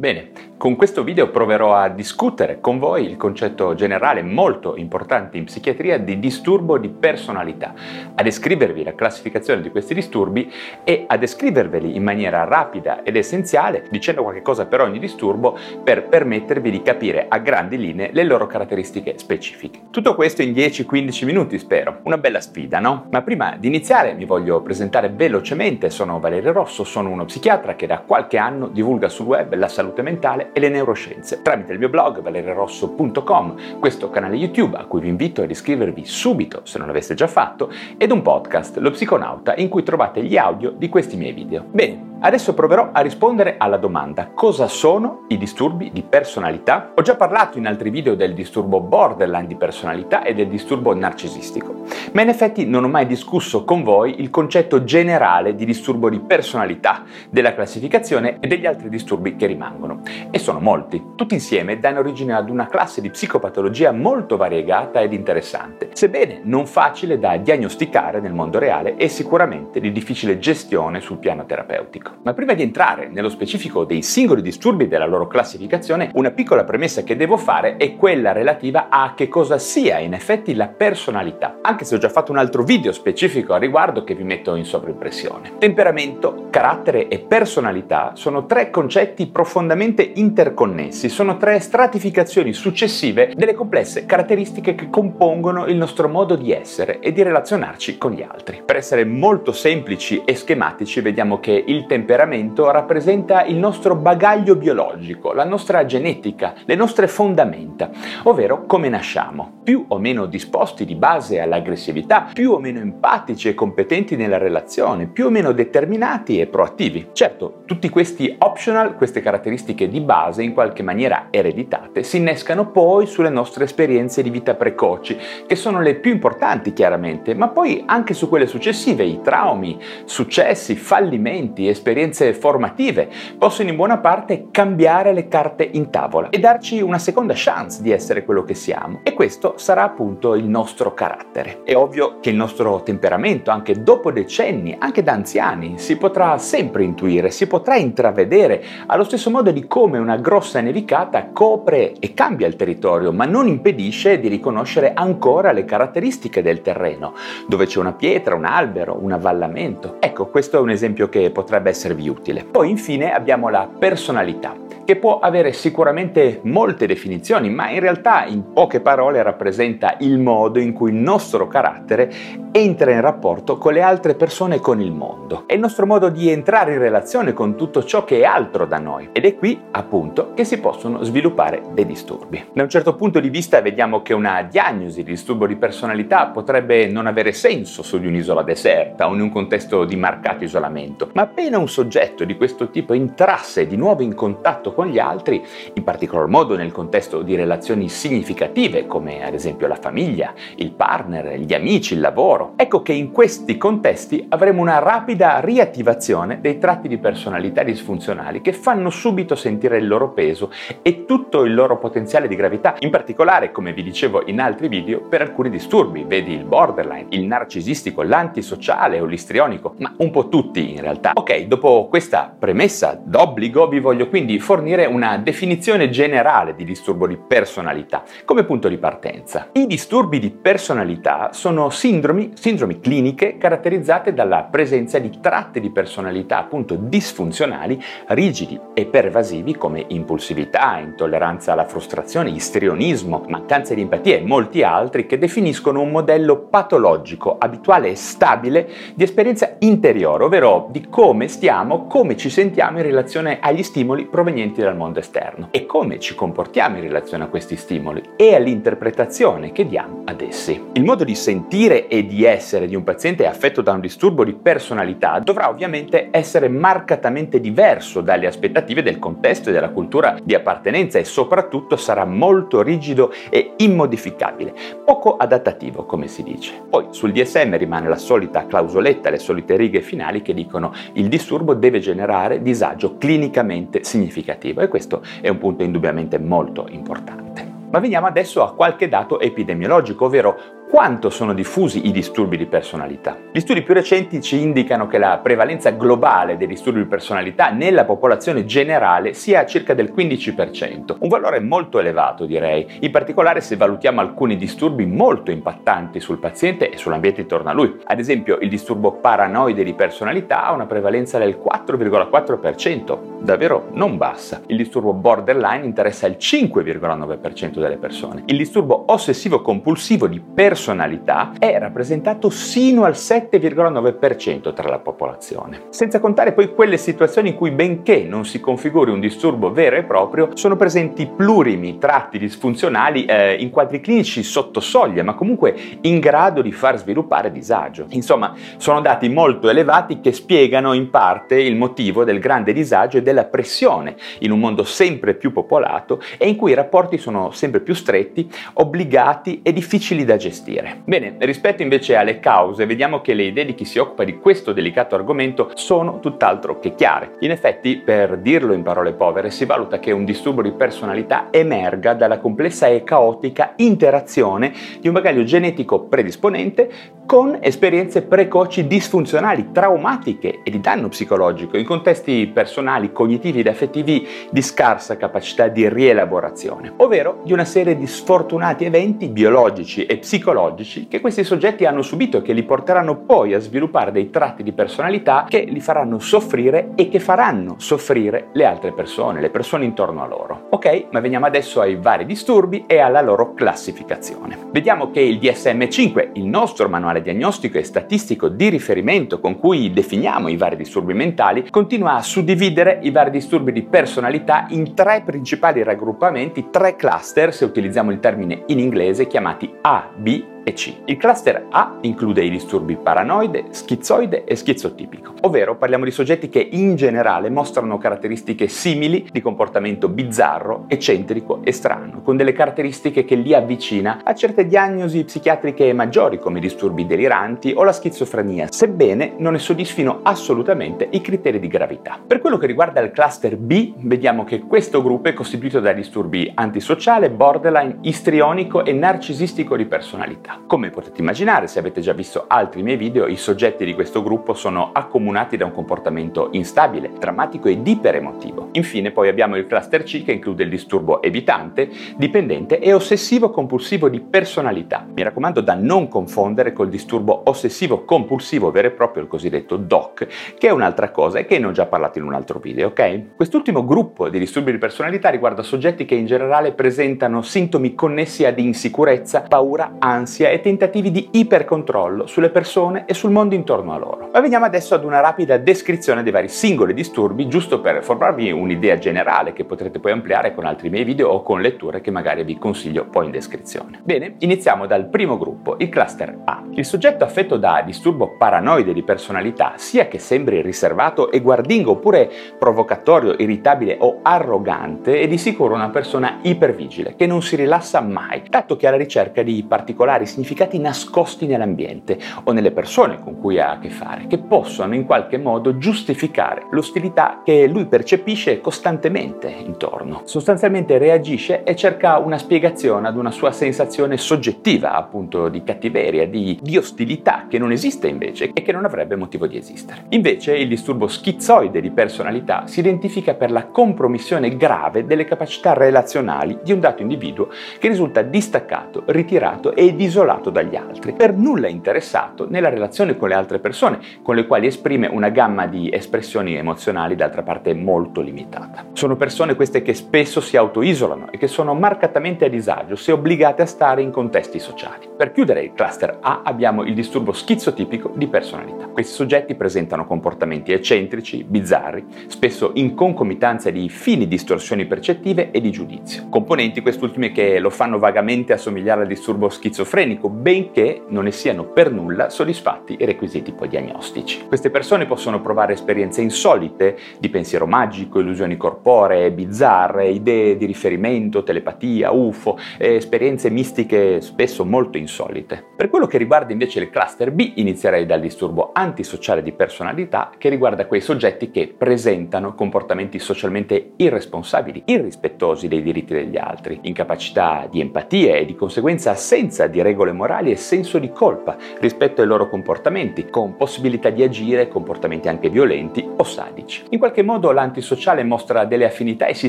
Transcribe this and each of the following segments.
Bene, con questo video proverò a discutere con voi il concetto generale molto importante in psichiatria di disturbo di personalità, a descrivervi la classificazione di questi disturbi e a descriverveli in maniera rapida ed essenziale, dicendo qualche cosa per ogni disturbo per permettervi di capire a grandi linee le loro caratteristiche specifiche. Tutto questo in 10-15 minuti spero, una bella sfida, no? Ma prima di iniziare mi voglio presentare velocemente, sono Valerio Rosso, sono uno psichiatra che da qualche anno divulga sul web la salute mentale e le neuroscienze tramite il mio blog valererosso.com, questo canale YouTube a cui vi invito ad iscrivervi subito se non l'aveste già fatto ed un podcast, Lo Psiconauta, in cui trovate gli audio di questi miei video. Bene, Adesso proverò a rispondere alla domanda cosa sono i disturbi di personalità? Ho già parlato in altri video del disturbo borderline di personalità e del disturbo narcisistico, ma in effetti non ho mai discusso con voi il concetto generale di disturbo di personalità, della classificazione e degli altri disturbi che rimangono. E sono molti. Tutti insieme danno origine ad una classe di psicopatologia molto variegata ed interessante, sebbene non facile da diagnosticare nel mondo reale e sicuramente di difficile gestione sul piano terapeutico. Ma prima di entrare nello specifico dei singoli disturbi della loro classificazione, una piccola premessa che devo fare è quella relativa a che cosa sia in effetti la personalità, anche se ho già fatto un altro video specifico a riguardo che vi metto in sovraimpressione. Temperamento, carattere e personalità sono tre concetti profondamente interconnessi, sono tre stratificazioni successive delle complesse caratteristiche che compongono il nostro modo di essere e di relazionarci con gli altri. Per essere molto semplici e schematici vediamo che il temperamento temperamento rappresenta il nostro bagaglio biologico, la nostra genetica, le nostre fondamenta, ovvero come nasciamo. Più o meno disposti di base all'aggressività, più o meno empatici e competenti nella relazione, più o meno determinati e proattivi. Certo, tutti questi optional, queste caratteristiche di base in qualche maniera ereditate, si innescano poi sulle nostre esperienze di vita precoci, che sono le più importanti chiaramente, ma poi anche su quelle successive, i traumi, successi, fallimenti, esperienze esperienze formative possono in buona parte cambiare le carte in tavola e darci una seconda chance di essere quello che siamo. E questo sarà appunto il nostro carattere. È ovvio che il nostro temperamento, anche dopo decenni, anche da anziani, si potrà sempre intuire, si potrà intravedere, allo stesso modo di come una grossa nevicata copre e cambia il territorio, ma non impedisce di riconoscere ancora le caratteristiche del terreno, dove c'è una pietra, un albero, un avvallamento. Ecco, questo è un esempio che potrebbe essere esservi utile. Poi infine abbiamo la personalità che può avere sicuramente molte definizioni, ma in realtà in poche parole rappresenta il modo in cui il nostro carattere entra in rapporto con le altre persone e con il mondo. È il nostro modo di entrare in relazione con tutto ciò che è altro da noi ed è qui appunto che si possono sviluppare dei disturbi. Da un certo punto di vista vediamo che una diagnosi di disturbo di personalità potrebbe non avere senso su di un'isola deserta o in un contesto di marcato isolamento, ma appena un soggetto di questo tipo entrasse di nuovo in contatto con gli altri, in particolar modo nel contesto di relazioni significative come ad esempio la famiglia, il partner, gli amici, il lavoro. Ecco che in questi contesti avremo una rapida riattivazione dei tratti di personalità disfunzionali che fanno subito sentire il loro peso e tutto il loro potenziale di gravità, in particolare, come vi dicevo in altri video, per alcuni disturbi, vedi il borderline, il narcisistico, l'antisociale o l'istrionico, ma un po' tutti in realtà. Ok, dopo questa premessa d'obbligo vi voglio quindi fornire fornire una definizione generale di disturbo di personalità come punto di partenza. I disturbi di personalità sono sindromi, sindromi cliniche caratterizzate dalla presenza di tratti di personalità appunto disfunzionali, rigidi e pervasivi come impulsività, intolleranza alla frustrazione, istrionismo, mancanza di empatia e molti altri che definiscono un modello patologico, abituale e stabile di esperienza interiore, ovvero di come stiamo, come ci sentiamo in relazione agli stimoli provenienti provenienti dal mondo esterno e come ci comportiamo in relazione a questi stimoli e all'interpretazione che diamo ad essi. Il modo di sentire e di essere di un paziente affetto da un disturbo di personalità dovrà ovviamente essere marcatamente diverso dalle aspettative del contesto e della cultura di appartenenza e soprattutto sarà molto rigido e immodificabile, poco adattativo come si dice. Poi sul DSM rimane la solita clausoletta, le solite righe finali che dicono il disturbo deve generare disagio clinicamente significativo e questo è un punto indubbiamente molto importante. Ma veniamo adesso a qualche dato epidemiologico, ovvero quanto sono diffusi i disturbi di personalità. Gli studi più recenti ci indicano che la prevalenza globale dei disturbi di personalità nella popolazione generale sia circa del 15%, un valore molto elevato direi, in particolare se valutiamo alcuni disturbi molto impattanti sul paziente e sull'ambiente intorno a lui. Ad esempio il disturbo paranoide di personalità ha una prevalenza del 4,4%, davvero non bassa. Il disturbo borderline interessa il 5,9% delle persone. Il disturbo ossessivo compulsivo di personalità è rappresentato sino al 7,9% tra la popolazione. Senza contare poi quelle situazioni in cui benché non si configuri un disturbo vero e proprio, sono presenti plurimi tratti disfunzionali eh, in quadri clinici sotto soglia, ma comunque in grado di far sviluppare disagio. Insomma, sono dati molto elevati che spiegano in parte il motivo del grande disagio e della pressione in un mondo sempre più popolato e in cui i rapporti sono sempre più stretti, obbligati e difficili da gestire. Bene, rispetto invece alle cause, vediamo che le idee di chi si occupa di questo delicato argomento sono tutt'altro che chiare. In effetti, per dirlo in parole povere, si valuta che un disturbo di personalità emerga dalla complessa e caotica interazione di un bagaglio genetico predisponente con esperienze precoci disfunzionali, traumatiche e di danno psicologico in contesti personali, cognitivi ed affettivi di scarsa capacità di rielaborazione, ovvero di una serie di sfortunati eventi biologici e psicologici che questi soggetti hanno subito e che li porteranno poi a sviluppare dei tratti di personalità che li faranno soffrire e che faranno soffrire le altre persone, le persone intorno a loro. Ok, ma veniamo adesso ai vari disturbi e alla loro classificazione. Vediamo che il DSM-5, il nostro manuale diagnostico e statistico di riferimento con cui definiamo i vari disturbi mentali, continua a suddividere i vari disturbi di personalità in tre principali raggruppamenti, tre cluster, se utilizziamo il termine in inglese, chiamati A, B e C. Il cluster A include i disturbi paranoide, schizoide e schizotipico, ovvero parliamo di soggetti che in generale mostrano caratteristiche simili di comportamento bizzarro, eccentrico e strano, con delle caratteristiche che li avvicina a certe diagnosi psichiatriche maggiori come disturbi deliranti o la schizofrenia, sebbene non ne soddisfino assolutamente i criteri di gravità. Per quello che riguarda il cluster B, vediamo che questo gruppo è costituito da disturbi antisociale, borderline, istrionico e narcisistico di personalità. Come potete immaginare, se avete già visto altri miei video, i soggetti di questo gruppo sono accomunati da un comportamento instabile, drammatico ed iperemotivo. Infine poi abbiamo il cluster C che include il disturbo evitante, dipendente e ossessivo-compulsivo di personalità. Mi raccomando da non confondere col disturbo ossessivo-compulsivo vero e proprio, il cosiddetto DOC, che è un'altra cosa e che ne ho già parlato in un altro video, ok? Quest'ultimo gruppo di disturbi di personalità riguarda soggetti che in generale presentano sintomi connessi ad insicurezza, paura, ansia e tentativi di ipercontrollo sulle persone e sul mondo intorno a loro. Ma veniamo adesso ad una rapida descrizione dei vari singoli disturbi, giusto per formarvi un'idea generale che potrete poi ampliare con altri miei video o con letture che magari vi consiglio poi in descrizione. Bene, iniziamo dal primo gruppo, il cluster A. Il soggetto affetto da disturbo paranoide di personalità, sia che sembri riservato e guardingo oppure provocatorio, irritabile o arrogante, è di sicuro una persona ipervigile che non si rilassa mai, dato che è alla ricerca di particolari significati nascosti nell'ambiente o nelle persone con cui ha a che fare, che possono in qualche modo giustificare l'ostilità che lui percepisce costantemente intorno. Sostanzialmente reagisce e cerca una spiegazione ad una sua sensazione soggettiva, appunto di cattiveria, di, di ostilità che non esiste invece e che non avrebbe motivo di esistere. Invece il disturbo schizoide di personalità si identifica per la compromissione grave delle capacità relazionali di un dato individuo che risulta distaccato, ritirato e disorientato isolato dagli altri, per nulla interessato nella relazione con le altre persone, con le quali esprime una gamma di espressioni emozionali d'altra parte molto limitata. Sono persone queste che spesso si autoisolano e che sono marcatamente a disagio se obbligate a stare in contesti sociali. Per chiudere il cluster A abbiamo il disturbo schizotipico di personalità. Questi soggetti presentano comportamenti eccentrici, bizzarri, spesso in concomitanza di fini distorsioni percettive e di giudizio. Componenti quest'ultime che lo fanno vagamente assomigliare al disturbo schizofrenico, benché non ne siano per nulla soddisfatti i requisiti poi diagnostici. Queste persone possono provare esperienze insolite di pensiero magico, illusioni corporee, bizzarre, idee di riferimento, telepatia, UFO, esperienze mistiche spesso molto insolite. Per quello che riguarda invece il cluster B, inizierei dal disturbo antisociale di personalità che riguarda quei soggetti che presentano comportamenti socialmente irresponsabili, irrispettosi dei diritti degli altri, incapacità di empatia e di conseguenza assenza di regole morali e senso di colpa rispetto ai loro comportamenti, con possibilità di agire comportamenti anche violenti o sadici. In qualche modo l'antisociale mostra delle affinità e si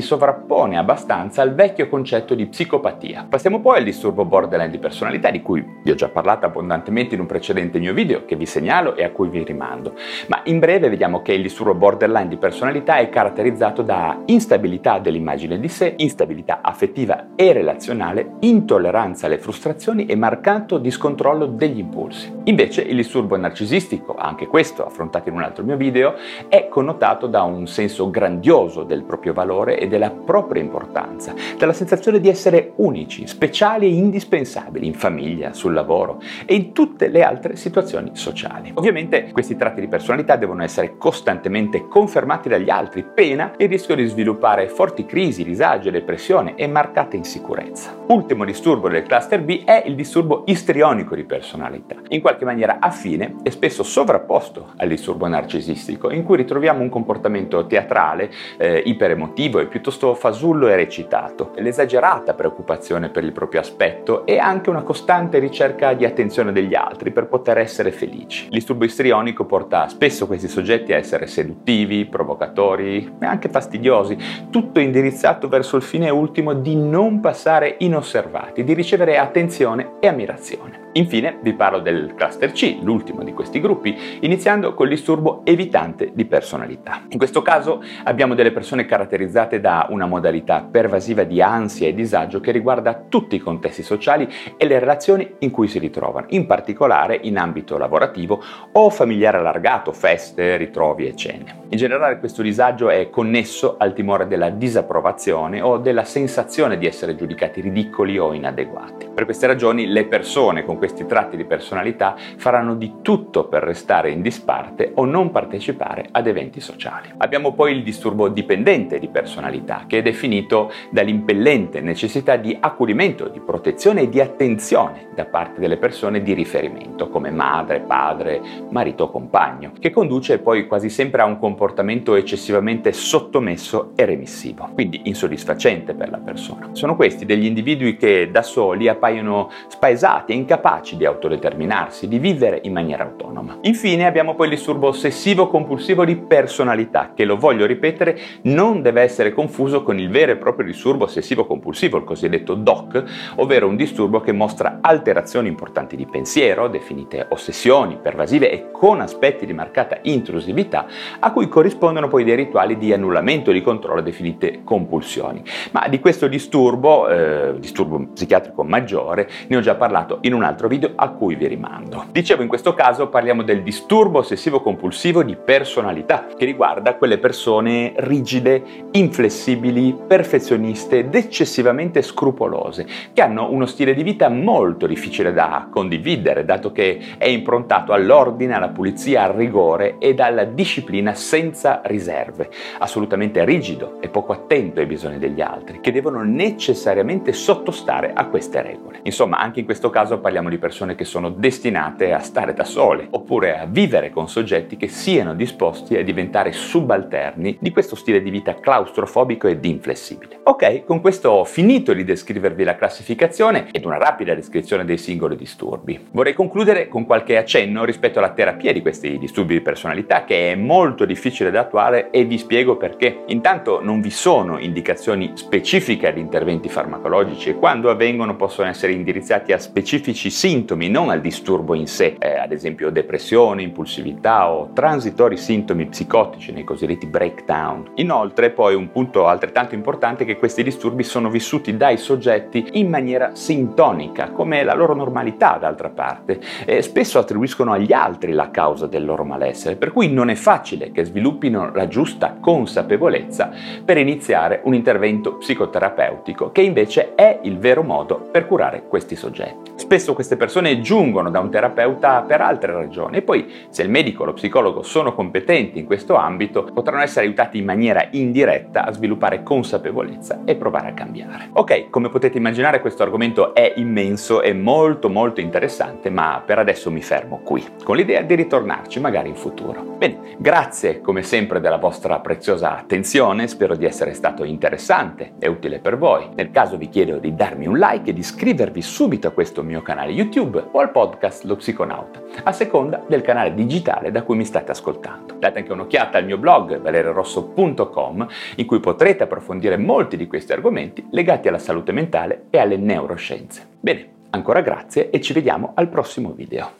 sovrappone abbastanza al vecchio concetto di psicopatia. Passiamo poi al disturbo borderline di personalità di cui vi ho già parlato abbondantemente in un precedente mio video che vi segnalo e a cui vi rimando. Ma in breve vediamo che il disturbo borderline di personalità è caratterizzato da instabilità dell'immagine di sé, instabilità affettiva e relazionale, intolleranza alle frustrazioni e marcato discontrollo degli impulsi. Invece il disturbo narcisistico, anche questo affrontato in un altro mio video, è connotato da un senso grandioso del proprio valore e della propria importanza, dalla sensazione di essere unici, speciali e indispensabili in famiglia, sul lavoro e in tutte le altre situazioni sociali. Ovviamente questi tratti di personalità devono essere costantemente confermati dagli altri, pena il rischio di sviluppare forti crisi, disagio, depressione e marcata insicurezza. Ultimo disturbo del cluster B è il disturbo istrionico di personalità, in qualche maniera affine e spesso sovrapposto al disturbo narcisistico, in cui ritroviamo un comportamento teatrale, eh, iperemotivo e piuttosto fasullo e recitato, l'esagerata preoccupazione per il proprio aspetto e anche una costante ricerca di attenzione degli altri per poter essere felici. Il disturbo istrionico porta spesso questi soggetti a essere seduttivi, provocatori e anche fastidiosi, tutto indirizzato verso il fine ultimo di non passare inosservati, di ricevere attenzione e ammirazione. Infine vi parlo del cluster C, l'ultimo di questi gruppi, iniziando col disturbo evitante di personalità. In questo caso abbiamo delle persone caratterizzate da una modalità pervasiva di ansia e disagio che riguarda tutti i contesti sociali e le relazioni in cui si ritrovano, in particolare in ambito lavorativo o familiare allargato, feste, ritrovi e cene. In generale questo disagio è connesso al timore della disapprovazione o della sensazione di essere giudicati ridicoli o inadeguati. Per queste ragioni le persone con questi tratti di personalità faranno di tutto per restare in disparte o non partecipare ad eventi sociali. Abbiamo poi il disturbo dipendente di personalità, che è definito dall'impellente necessità di accudimento, di protezione e di attenzione da parte delle persone di riferimento, come madre, padre, marito o compagno, che conduce poi quasi sempre a un comportamento eccessivamente sottomesso e remissivo, quindi insoddisfacente per la persona. Sono questi degli individui che da soli appaiono spaesati e incapaci capaci di autodeterminarsi, di vivere in maniera autonoma. Infine abbiamo poi il disturbo ossessivo-compulsivo di personalità, che lo voglio ripetere, non deve essere confuso con il vero e proprio disturbo ossessivo-compulsivo, il cosiddetto DOC, ovvero un disturbo che mostra alterazioni importanti di pensiero, definite ossessioni pervasive e con aspetti di marcata intrusività, a cui corrispondono poi dei rituali di annullamento di controllo definite compulsioni. Ma di questo disturbo, eh, disturbo psichiatrico maggiore, ne ho già parlato in un altro altro video a cui vi rimando. Dicevo in questo caso parliamo del disturbo ossessivo compulsivo di personalità che riguarda quelle persone rigide, inflessibili, perfezioniste ed eccessivamente scrupolose che hanno uno stile di vita molto difficile da condividere dato che è improntato all'ordine, alla pulizia, al rigore e alla disciplina senza riserve, assolutamente rigido e poco attento ai bisogni degli altri che devono necessariamente sottostare a queste regole. Insomma anche in questo caso parliamo di persone che sono destinate a stare da sole, oppure a vivere con soggetti che siano disposti a diventare subalterni di questo stile di vita claustrofobico ed inflessibile. Ok, con questo ho finito di descrivervi la classificazione ed una rapida descrizione dei singoli disturbi. Vorrei concludere con qualche accenno rispetto alla terapia di questi disturbi di personalità che è molto difficile da attuare e vi spiego perché. Intanto non vi sono indicazioni specifiche ad interventi farmacologici e quando avvengono possono essere indirizzati a specifici sintomi, non al disturbo in sé, eh, ad esempio depressione, impulsività o transitori sintomi psicotici nei cosiddetti breakdown. Inoltre, poi un punto altrettanto importante è che questi disturbi sono vissuti dai soggetti in maniera sintonica, come la loro normalità d'altra parte, e spesso attribuiscono agli altri la causa del loro malessere, per cui non è facile che sviluppino la giusta consapevolezza per iniziare un intervento psicoterapeutico, che invece è il vero modo per curare questi soggetti. Spesso queste persone giungono da un terapeuta per altre ragioni e poi se il medico o lo psicologo sono competenti in questo ambito potranno essere aiutati in maniera indiretta a sviluppare consapevolezza e provare a cambiare. Ok, come potete immaginare questo argomento è immenso e molto molto interessante, ma per adesso mi fermo qui, con l'idea di ritornarci magari in futuro. Bene, grazie come sempre della vostra preziosa attenzione, spero di essere stato interessante e utile per voi. Nel caso vi chiedo di darmi un like e di iscrivervi subito a questo mio canale YouTube o al podcast Lo Psiconauta, a seconda del canale digitale da cui mi state ascoltando. Date anche un'occhiata al mio blog valerorosso.com in cui potrete approfondire molti di questi argomenti legati alla salute mentale e alle neuroscienze. Bene, ancora grazie e ci vediamo al prossimo video.